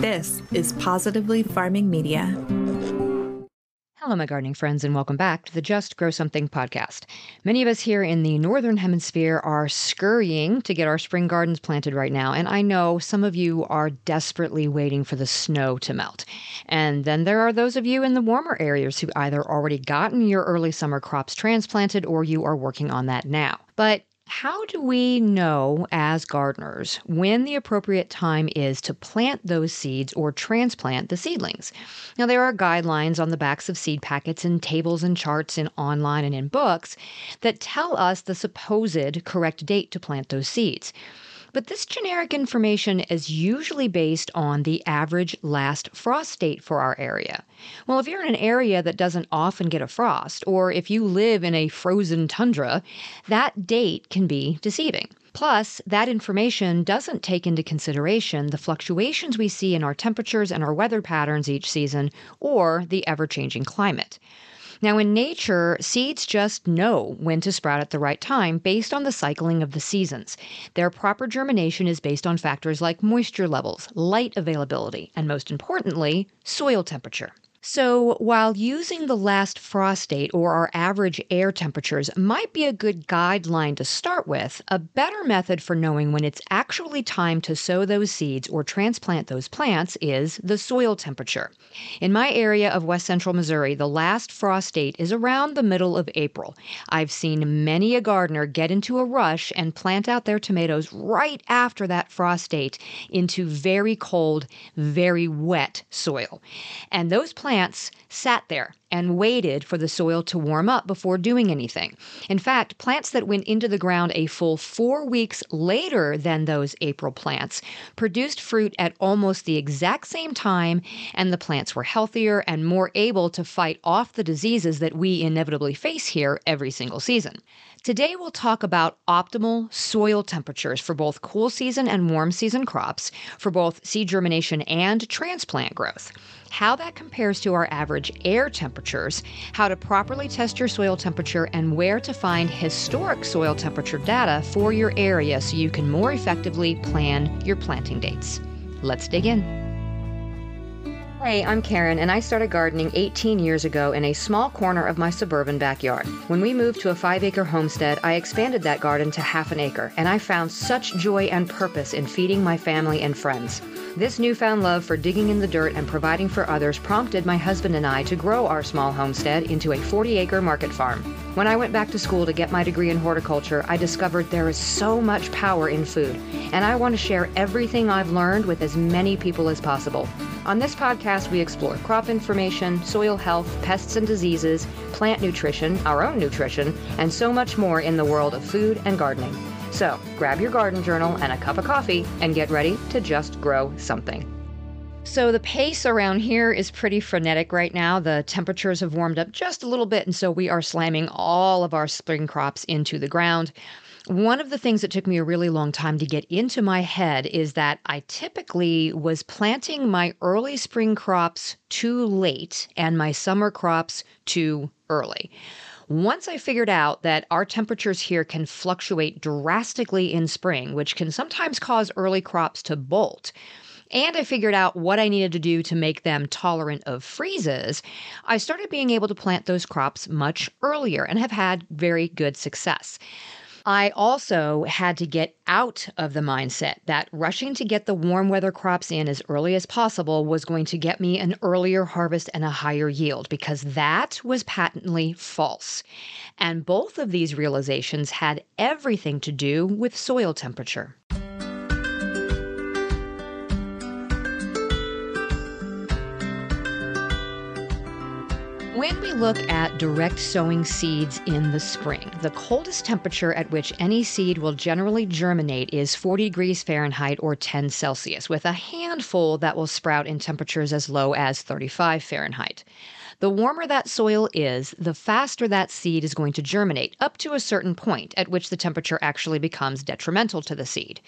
This is Positively Farming Media. Hello, my gardening friends, and welcome back to the Just Grow Something podcast. Many of us here in the Northern Hemisphere are scurrying to get our spring gardens planted right now, and I know some of you are desperately waiting for the snow to melt. And then there are those of you in the warmer areas who either already gotten your early summer crops transplanted or you are working on that now. But how do we know as gardeners when the appropriate time is to plant those seeds or transplant the seedlings? Now, there are guidelines on the backs of seed packets and tables and charts in online and in books that tell us the supposed correct date to plant those seeds. But this generic information is usually based on the average last frost date for our area. Well, if you're in an area that doesn't often get a frost, or if you live in a frozen tundra, that date can be deceiving. Plus, that information doesn't take into consideration the fluctuations we see in our temperatures and our weather patterns each season or the ever changing climate. Now, in nature, seeds just know when to sprout at the right time based on the cycling of the seasons. Their proper germination is based on factors like moisture levels, light availability, and most importantly, soil temperature. So, while using the last frost date or our average air temperatures might be a good guideline to start with, a better method for knowing when it's actually time to sow those seeds or transplant those plants is the soil temperature. In my area of west central Missouri, the last frost date is around the middle of April. I've seen many a gardener get into a rush and plant out their tomatoes right after that frost date into very cold, very wet soil. And those plants plants sat there and waited for the soil to warm up before doing anything. In fact, plants that went into the ground a full four weeks later than those April plants produced fruit at almost the exact same time, and the plants were healthier and more able to fight off the diseases that we inevitably face here every single season. Today, we'll talk about optimal soil temperatures for both cool season and warm season crops, for both seed germination and transplant growth how that compares to our average air temperatures, how to properly test your soil temperature, and where to find historic soil temperature data for your area so you can more effectively plan your planting dates. Let's dig in. Hey, I'm Karen, and I started gardening 18 years ago in a small corner of my suburban backyard. When we moved to a five acre homestead, I expanded that garden to half an acre, and I found such joy and purpose in feeding my family and friends. This newfound love for digging in the dirt and providing for others prompted my husband and I to grow our small homestead into a 40 acre market farm. When I went back to school to get my degree in horticulture, I discovered there is so much power in food, and I want to share everything I've learned with as many people as possible. On this podcast, we explore crop information, soil health, pests and diseases, plant nutrition, our own nutrition, and so much more in the world of food and gardening. So grab your garden journal and a cup of coffee and get ready to just grow something. So the pace around here is pretty frenetic right now. The temperatures have warmed up just a little bit, and so we are slamming all of our spring crops into the ground. One of the things that took me a really long time to get into my head is that I typically was planting my early spring crops too late and my summer crops too early. Once I figured out that our temperatures here can fluctuate drastically in spring, which can sometimes cause early crops to bolt, and I figured out what I needed to do to make them tolerant of freezes, I started being able to plant those crops much earlier and have had very good success. I also had to get out of the mindset that rushing to get the warm weather crops in as early as possible was going to get me an earlier harvest and a higher yield because that was patently false. And both of these realizations had everything to do with soil temperature. When we look at direct sowing seeds in the spring, the coldest temperature at which any seed will generally germinate is 40 degrees Fahrenheit or 10 Celsius, with a handful that will sprout in temperatures as low as 35 Fahrenheit. The warmer that soil is, the faster that seed is going to germinate, up to a certain point at which the temperature actually becomes detrimental to the seed.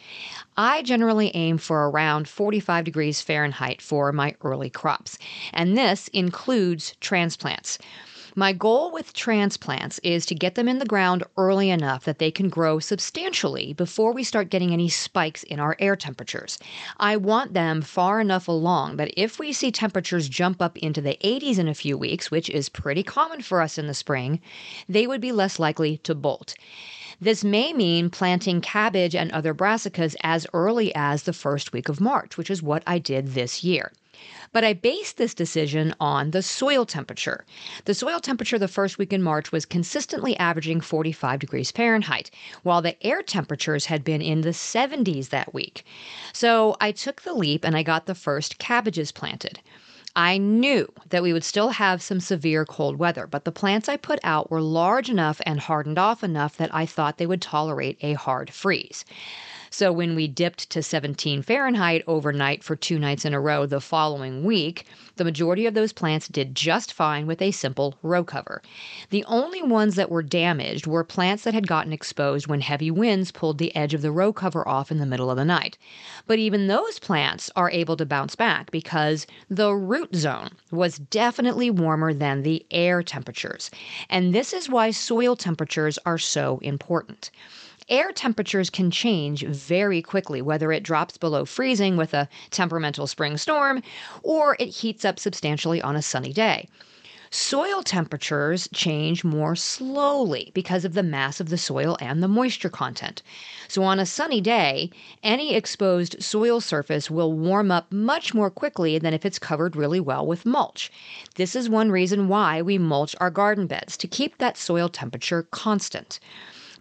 I generally aim for around 45 degrees Fahrenheit for my early crops, and this includes transplants. My goal with transplants is to get them in the ground early enough that they can grow substantially before we start getting any spikes in our air temperatures. I want them far enough along that if we see temperatures jump up into the 80s in a few weeks, which is pretty common for us in the spring, they would be less likely to bolt. This may mean planting cabbage and other brassicas as early as the first week of March, which is what I did this year. But I based this decision on the soil temperature. The soil temperature the first week in March was consistently averaging 45 degrees Fahrenheit, while the air temperatures had been in the 70s that week. So I took the leap and I got the first cabbages planted. I knew that we would still have some severe cold weather, but the plants I put out were large enough and hardened off enough that I thought they would tolerate a hard freeze. So when we dipped to 17 Fahrenheit overnight for two nights in a row the following week, the majority of those plants did just fine with a simple row cover. The only ones that were damaged were plants that had gotten exposed when heavy winds pulled the edge of the row cover off in the middle of the night. But even those plants are able to bounce back because the root zone was definitely warmer than the air temperatures. And this is why soil temperatures are so important air temperatures can change very quickly, whether it drops below freezing with a temperamental spring storm or it heats up substantially on a sunny day. Soil temperatures change more slowly because of the mass of the soil and the moisture content. So, on a sunny day, any exposed soil surface will warm up much more quickly than if it's covered really well with mulch. This is one reason why we mulch our garden beds to keep that soil temperature constant.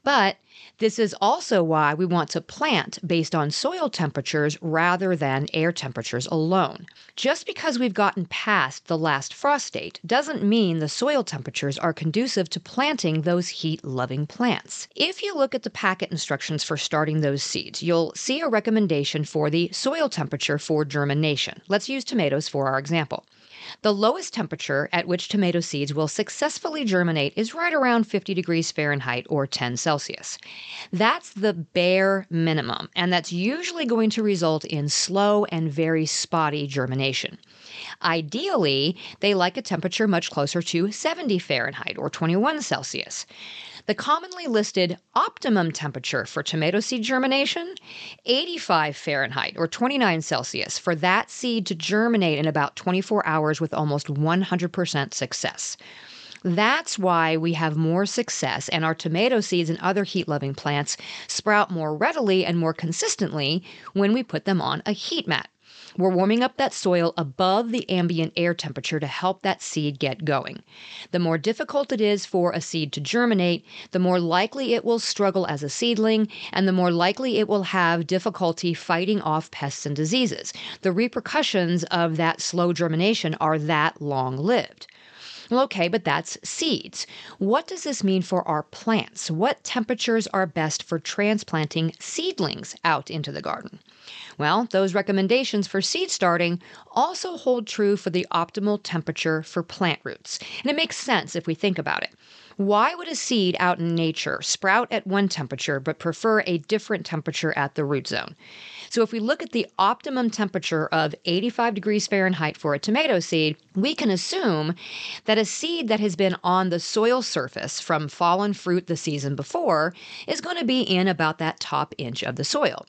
But this is also why we want to plant based on soil temperatures rather than air temperatures alone. Just because we've gotten past the last frost date doesn't mean the soil temperatures are conducive to planting those heat loving plants. If you look at the packet instructions for starting those seeds, you'll see a recommendation for the soil temperature for germination. Let's use tomatoes for our example. The lowest temperature at which tomato seeds will successfully germinate is right around 50 degrees Fahrenheit or 10 Celsius. That's the bare minimum, and that's usually going to result in slow and very spotty germination. Ideally, they like a temperature much closer to 70 Fahrenheit or 21 Celsius. The commonly listed optimum temperature for tomato seed germination, 85 Fahrenheit or 29 Celsius for that seed to germinate in about 24 hours with almost 100% success. That's why we have more success and our tomato seeds and other heat loving plants sprout more readily and more consistently when we put them on a heat mat. We're warming up that soil above the ambient air temperature to help that seed get going. The more difficult it is for a seed to germinate, the more likely it will struggle as a seedling, and the more likely it will have difficulty fighting off pests and diseases. The repercussions of that slow germination are that long lived. Well, okay, but that's seeds. What does this mean for our plants? What temperatures are best for transplanting seedlings out into the garden? Well, those recommendations for seed starting also hold true for the optimal temperature for plant roots. And it makes sense if we think about it. Why would a seed out in nature sprout at one temperature but prefer a different temperature at the root zone? So, if we look at the optimum temperature of 85 degrees Fahrenheit for a tomato seed, we can assume that a seed that has been on the soil surface from fallen fruit the season before is going to be in about that top inch of the soil.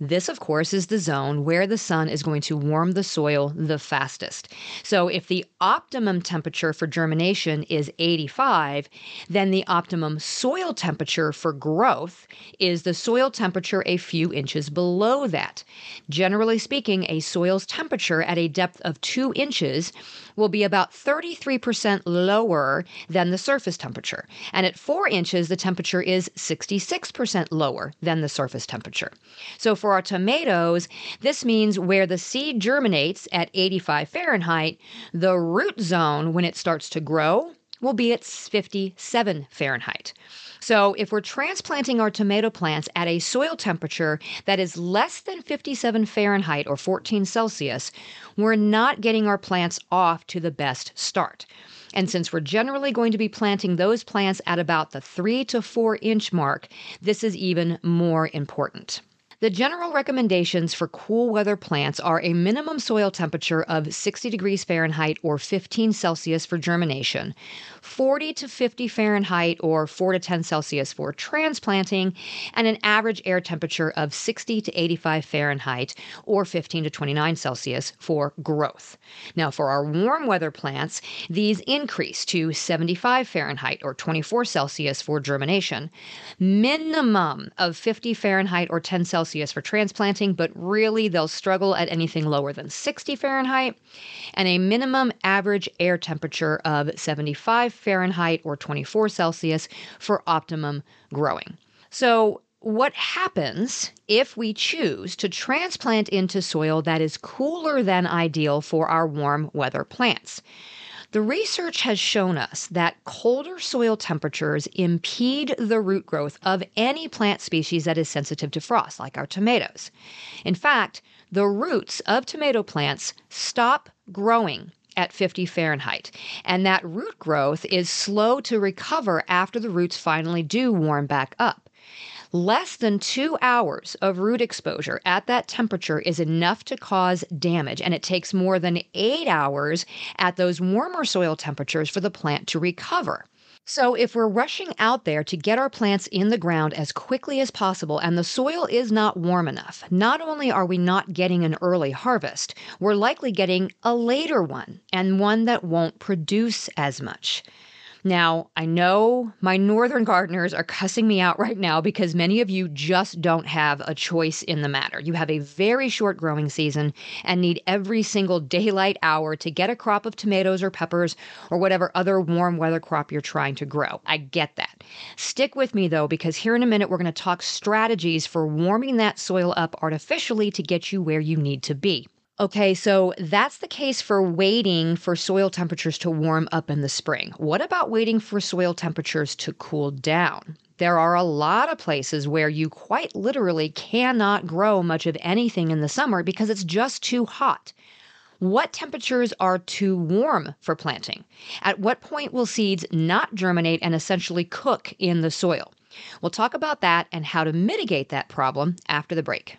This, of course, is the zone where the sun is going to warm the soil the fastest. So if the optimum temperature for germination is 85, then the optimum soil temperature for growth is the soil temperature a few inches below that. Generally speaking, a soil's temperature at a depth of two inches will be about 33% lower than the surface temperature. And at four inches, the temperature is 66% lower than the surface temperature. So for our tomatoes, this means where the seed germinates at 85 Fahrenheit, the root zone, when it starts to grow, will be at 57 Fahrenheit. So, if we're transplanting our tomato plants at a soil temperature that is less than 57 Fahrenheit or 14 Celsius, we're not getting our plants off to the best start. And since we're generally going to be planting those plants at about the three to four inch mark, this is even more important. The general recommendations for cool weather plants are a minimum soil temperature of 60 degrees Fahrenheit or 15 Celsius for germination, 40 to 50 Fahrenheit or 4 to 10 Celsius for transplanting, and an average air temperature of 60 to 85 Fahrenheit or 15 to 29 Celsius for growth. Now, for our warm weather plants, these increase to 75 Fahrenheit or 24 Celsius for germination, minimum of 50 Fahrenheit or 10 Celsius Celsius for transplanting, but really they'll struggle at anything lower than 60 Fahrenheit, and a minimum average air temperature of 75 Fahrenheit or 24 Celsius for optimum growing. So, what happens if we choose to transplant into soil that is cooler than ideal for our warm weather plants? The research has shown us that colder soil temperatures impede the root growth of any plant species that is sensitive to frost, like our tomatoes. In fact, the roots of tomato plants stop growing at 50 Fahrenheit, and that root growth is slow to recover after the roots finally do warm back up. Less than two hours of root exposure at that temperature is enough to cause damage, and it takes more than eight hours at those warmer soil temperatures for the plant to recover. So, if we're rushing out there to get our plants in the ground as quickly as possible and the soil is not warm enough, not only are we not getting an early harvest, we're likely getting a later one and one that won't produce as much. Now, I know my northern gardeners are cussing me out right now because many of you just don't have a choice in the matter. You have a very short growing season and need every single daylight hour to get a crop of tomatoes or peppers or whatever other warm weather crop you're trying to grow. I get that. Stick with me though, because here in a minute we're going to talk strategies for warming that soil up artificially to get you where you need to be. Okay, so that's the case for waiting for soil temperatures to warm up in the spring. What about waiting for soil temperatures to cool down? There are a lot of places where you quite literally cannot grow much of anything in the summer because it's just too hot. What temperatures are too warm for planting? At what point will seeds not germinate and essentially cook in the soil? We'll talk about that and how to mitigate that problem after the break.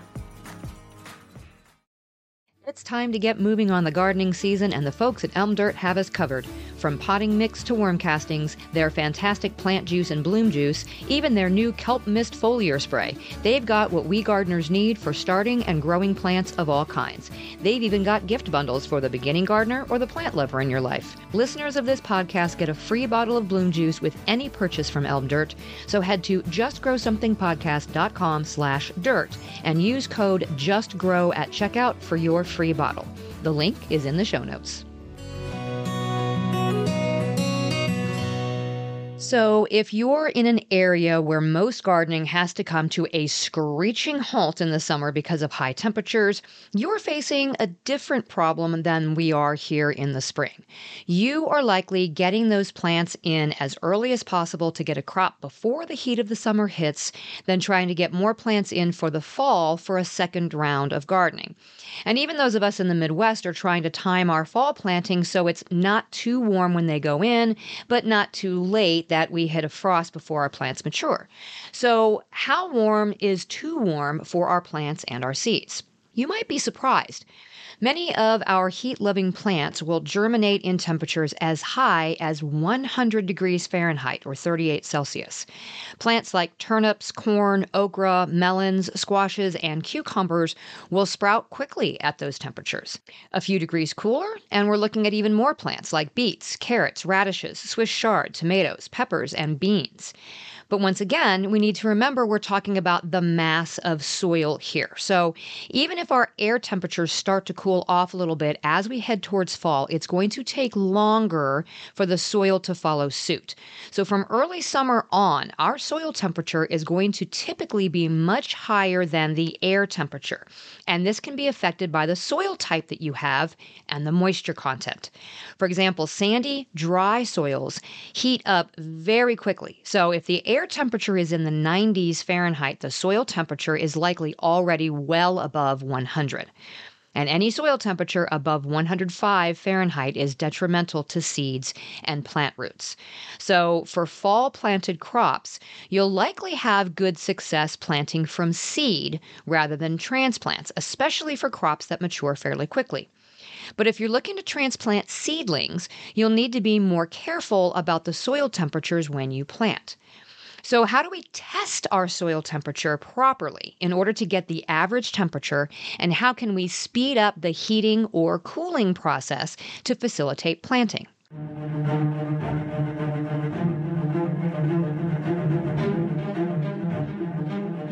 It's time to get moving on the gardening season, and the folks at Elm Dirt have us covered. From potting mix to worm castings, their fantastic plant juice and bloom juice, even their new kelp mist foliar spray, they've got what we gardeners need for starting and growing plants of all kinds. They've even got gift bundles for the beginning gardener or the plant lover in your life. Listeners of this podcast get a free bottle of bloom juice with any purchase from Elm Dirt. So head to justgrowsomethingpodcast.com slash dirt and use code JUSTGROW at checkout for your free bottle. The link is in the show notes. So, if you're in an area where most gardening has to come to a screeching halt in the summer because of high temperatures, you're facing a different problem than we are here in the spring. You are likely getting those plants in as early as possible to get a crop before the heat of the summer hits, than trying to get more plants in for the fall for a second round of gardening. And even those of us in the Midwest are trying to time our fall planting so it's not too warm when they go in, but not too late that we hit a frost before our plants mature. So, how warm is too warm for our plants and our seeds? You might be surprised. Many of our heat loving plants will germinate in temperatures as high as 100 degrees Fahrenheit or 38 Celsius. Plants like turnips, corn, okra, melons, squashes, and cucumbers will sprout quickly at those temperatures. A few degrees cooler, and we're looking at even more plants like beets, carrots, radishes, Swiss chard, tomatoes, peppers, and beans. But once again, we need to remember we're talking about the mass of soil here. So even if our air temperatures start to cool off a little bit as we head towards fall, it's going to take longer for the soil to follow suit. So from early summer on, our soil temperature is going to typically be much higher than the air temperature. And this can be affected by the soil type that you have and the moisture content. For example, sandy, dry soils heat up very quickly. So if the air air temperature is in the 90s Fahrenheit, the soil temperature is likely already well above 100. And any soil temperature above 105 Fahrenheit is detrimental to seeds and plant roots. So, for fall planted crops, you'll likely have good success planting from seed rather than transplants, especially for crops that mature fairly quickly. But if you're looking to transplant seedlings, you'll need to be more careful about the soil temperatures when you plant. So, how do we test our soil temperature properly in order to get the average temperature? And how can we speed up the heating or cooling process to facilitate planting?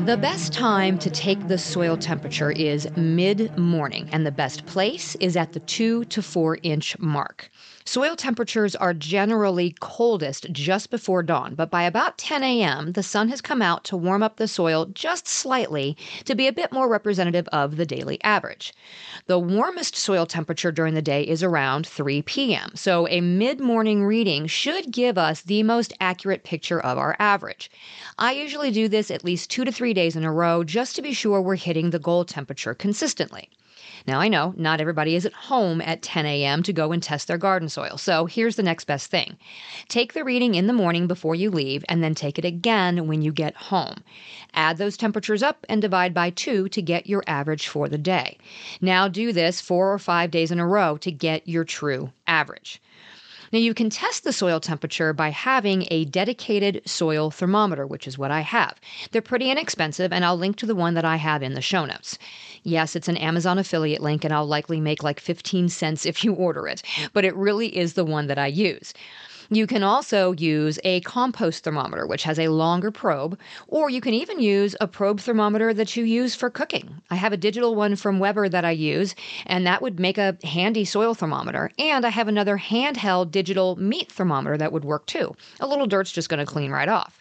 The best time to take the soil temperature is mid morning, and the best place is at the two to four inch mark. Soil temperatures are generally coldest just before dawn, but by about 10 a.m., the sun has come out to warm up the soil just slightly to be a bit more representative of the daily average. The warmest soil temperature during the day is around 3 p.m., so a mid morning reading should give us the most accurate picture of our average. I usually do this at least two to three days in a row just to be sure we're hitting the goal temperature consistently. Now, I know not everybody is at home at 10 a.m. to go and test their garden soil. So here's the next best thing take the reading in the morning before you leave, and then take it again when you get home. Add those temperatures up and divide by two to get your average for the day. Now do this four or five days in a row to get your true average. Now, you can test the soil temperature by having a dedicated soil thermometer, which is what I have. They're pretty inexpensive, and I'll link to the one that I have in the show notes. Yes, it's an Amazon affiliate link, and I'll likely make like 15 cents if you order it, but it really is the one that I use. You can also use a compost thermometer, which has a longer probe, or you can even use a probe thermometer that you use for cooking. I have a digital one from Weber that I use, and that would make a handy soil thermometer. And I have another handheld digital meat thermometer that would work too. A little dirt's just going to clean right off.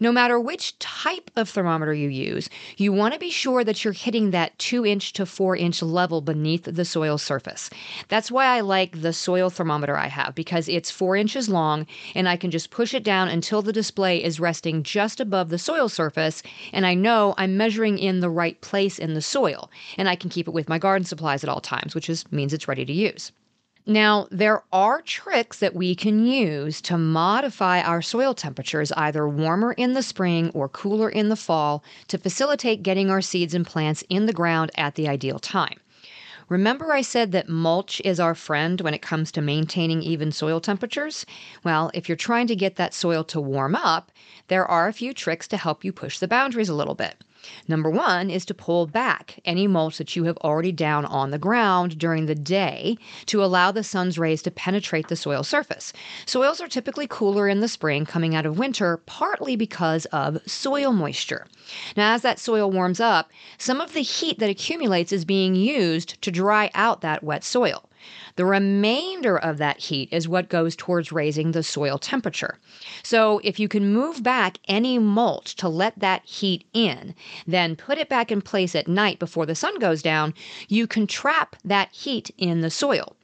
No matter which type of thermometer you use, you want to be sure that you're hitting that two inch to four inch level beneath the soil surface. That's why I like the soil thermometer I have because it's four inches long and I can just push it down until the display is resting just above the soil surface. And I know I'm measuring in the right place in the soil and I can keep it with my garden supplies at all times, which is, means it's ready to use. Now, there are tricks that we can use to modify our soil temperatures, either warmer in the spring or cooler in the fall, to facilitate getting our seeds and plants in the ground at the ideal time. Remember, I said that mulch is our friend when it comes to maintaining even soil temperatures? Well, if you're trying to get that soil to warm up, there are a few tricks to help you push the boundaries a little bit. Number one is to pull back any mulch that you have already down on the ground during the day to allow the sun's rays to penetrate the soil surface. Soils are typically cooler in the spring coming out of winter, partly because of soil moisture. Now, as that soil warms up, some of the heat that accumulates is being used to dry out that wet soil. The remainder of that heat is what goes towards raising the soil temperature. So if you can move back any mulch to let that heat in, then put it back in place at night before the sun goes down, you can trap that heat in the soil.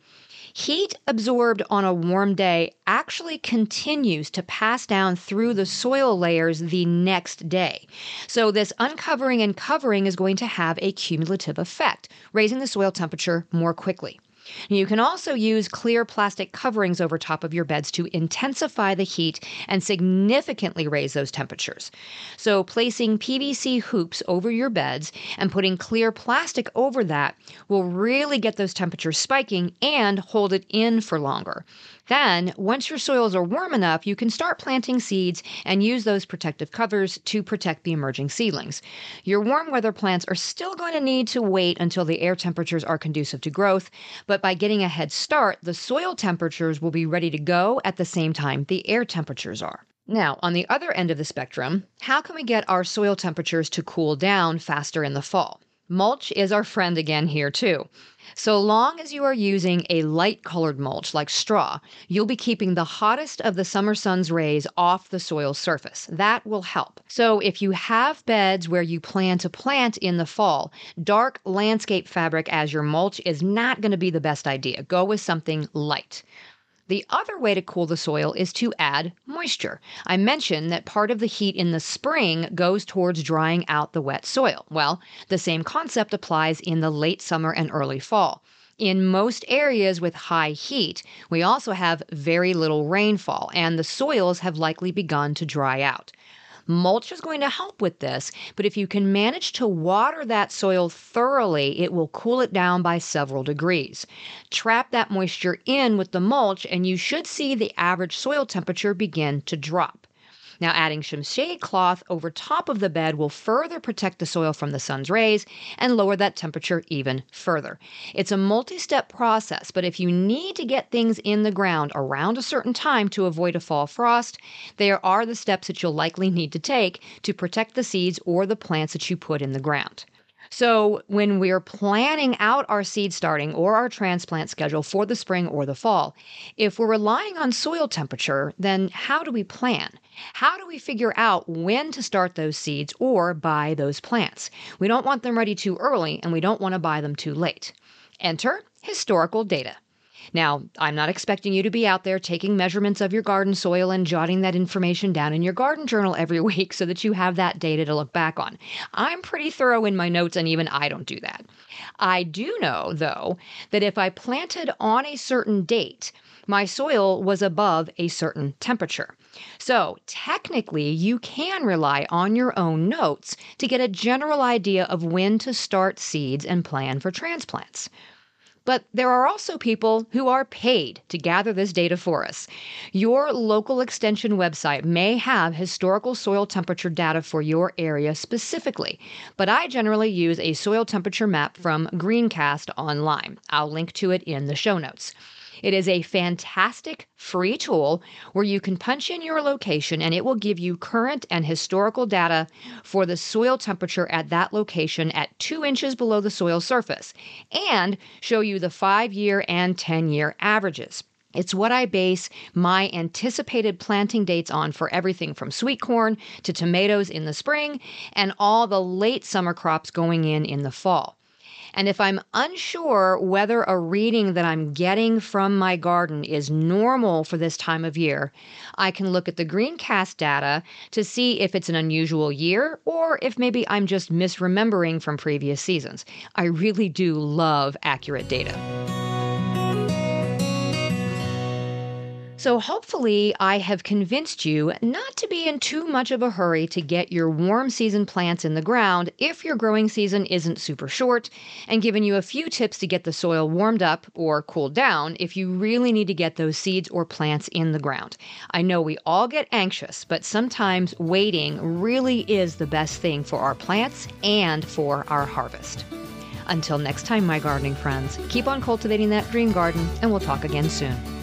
Heat absorbed on a warm day actually continues to pass down through the soil layers the next day. So, this uncovering and covering is going to have a cumulative effect, raising the soil temperature more quickly. You can also use clear plastic coverings over top of your beds to intensify the heat and significantly raise those temperatures. So, placing PVC hoops over your beds and putting clear plastic over that will really get those temperatures spiking and hold it in for longer. Then, once your soils are warm enough, you can start planting seeds and use those protective covers to protect the emerging seedlings. Your warm weather plants are still going to need to wait until the air temperatures are conducive to growth, but by getting a head start, the soil temperatures will be ready to go at the same time the air temperatures are. Now, on the other end of the spectrum, how can we get our soil temperatures to cool down faster in the fall? Mulch is our friend again here, too. So long as you are using a light colored mulch like straw, you'll be keeping the hottest of the summer sun's rays off the soil surface. That will help. So if you have beds where you plan to plant in the fall, dark landscape fabric as your mulch is not going to be the best idea. Go with something light. The other way to cool the soil is to add moisture. I mentioned that part of the heat in the spring goes towards drying out the wet soil. Well, the same concept applies in the late summer and early fall. In most areas with high heat, we also have very little rainfall, and the soils have likely begun to dry out. Mulch is going to help with this, but if you can manage to water that soil thoroughly, it will cool it down by several degrees. Trap that moisture in with the mulch, and you should see the average soil temperature begin to drop. Now, adding some shade cloth over top of the bed will further protect the soil from the sun's rays and lower that temperature even further. It's a multi step process, but if you need to get things in the ground around a certain time to avoid a fall frost, there are the steps that you'll likely need to take to protect the seeds or the plants that you put in the ground. So, when we're planning out our seed starting or our transplant schedule for the spring or the fall, if we're relying on soil temperature, then how do we plan? How do we figure out when to start those seeds or buy those plants? We don't want them ready too early and we don't want to buy them too late. Enter historical data. Now, I'm not expecting you to be out there taking measurements of your garden soil and jotting that information down in your garden journal every week so that you have that data to look back on. I'm pretty thorough in my notes, and even I don't do that. I do know, though, that if I planted on a certain date, my soil was above a certain temperature. So, technically, you can rely on your own notes to get a general idea of when to start seeds and plan for transplants. But there are also people who are paid to gather this data for us. Your local extension website may have historical soil temperature data for your area specifically, but I generally use a soil temperature map from Greencast online. I'll link to it in the show notes. It is a fantastic free tool where you can punch in your location and it will give you current and historical data for the soil temperature at that location at two inches below the soil surface and show you the five year and 10 year averages. It's what I base my anticipated planting dates on for everything from sweet corn to tomatoes in the spring and all the late summer crops going in in the fall. And if I'm unsure whether a reading that I'm getting from my garden is normal for this time of year, I can look at the Greencast data to see if it's an unusual year or if maybe I'm just misremembering from previous seasons. I really do love accurate data. So, hopefully, I have convinced you not to be in too much of a hurry to get your warm season plants in the ground if your growing season isn't super short, and given you a few tips to get the soil warmed up or cooled down if you really need to get those seeds or plants in the ground. I know we all get anxious, but sometimes waiting really is the best thing for our plants and for our harvest. Until next time, my gardening friends, keep on cultivating that dream garden, and we'll talk again soon.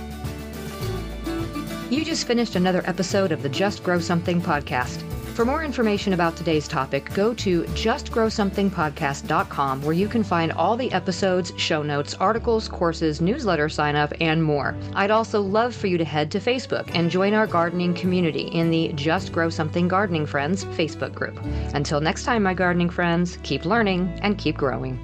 You just finished another episode of the Just Grow Something podcast. For more information about today's topic, go to justgrowsomethingpodcast.com where you can find all the episodes, show notes, articles, courses, newsletter sign up, and more. I'd also love for you to head to Facebook and join our gardening community in the Just Grow Something Gardening Friends Facebook group. Until next time, my gardening friends, keep learning and keep growing.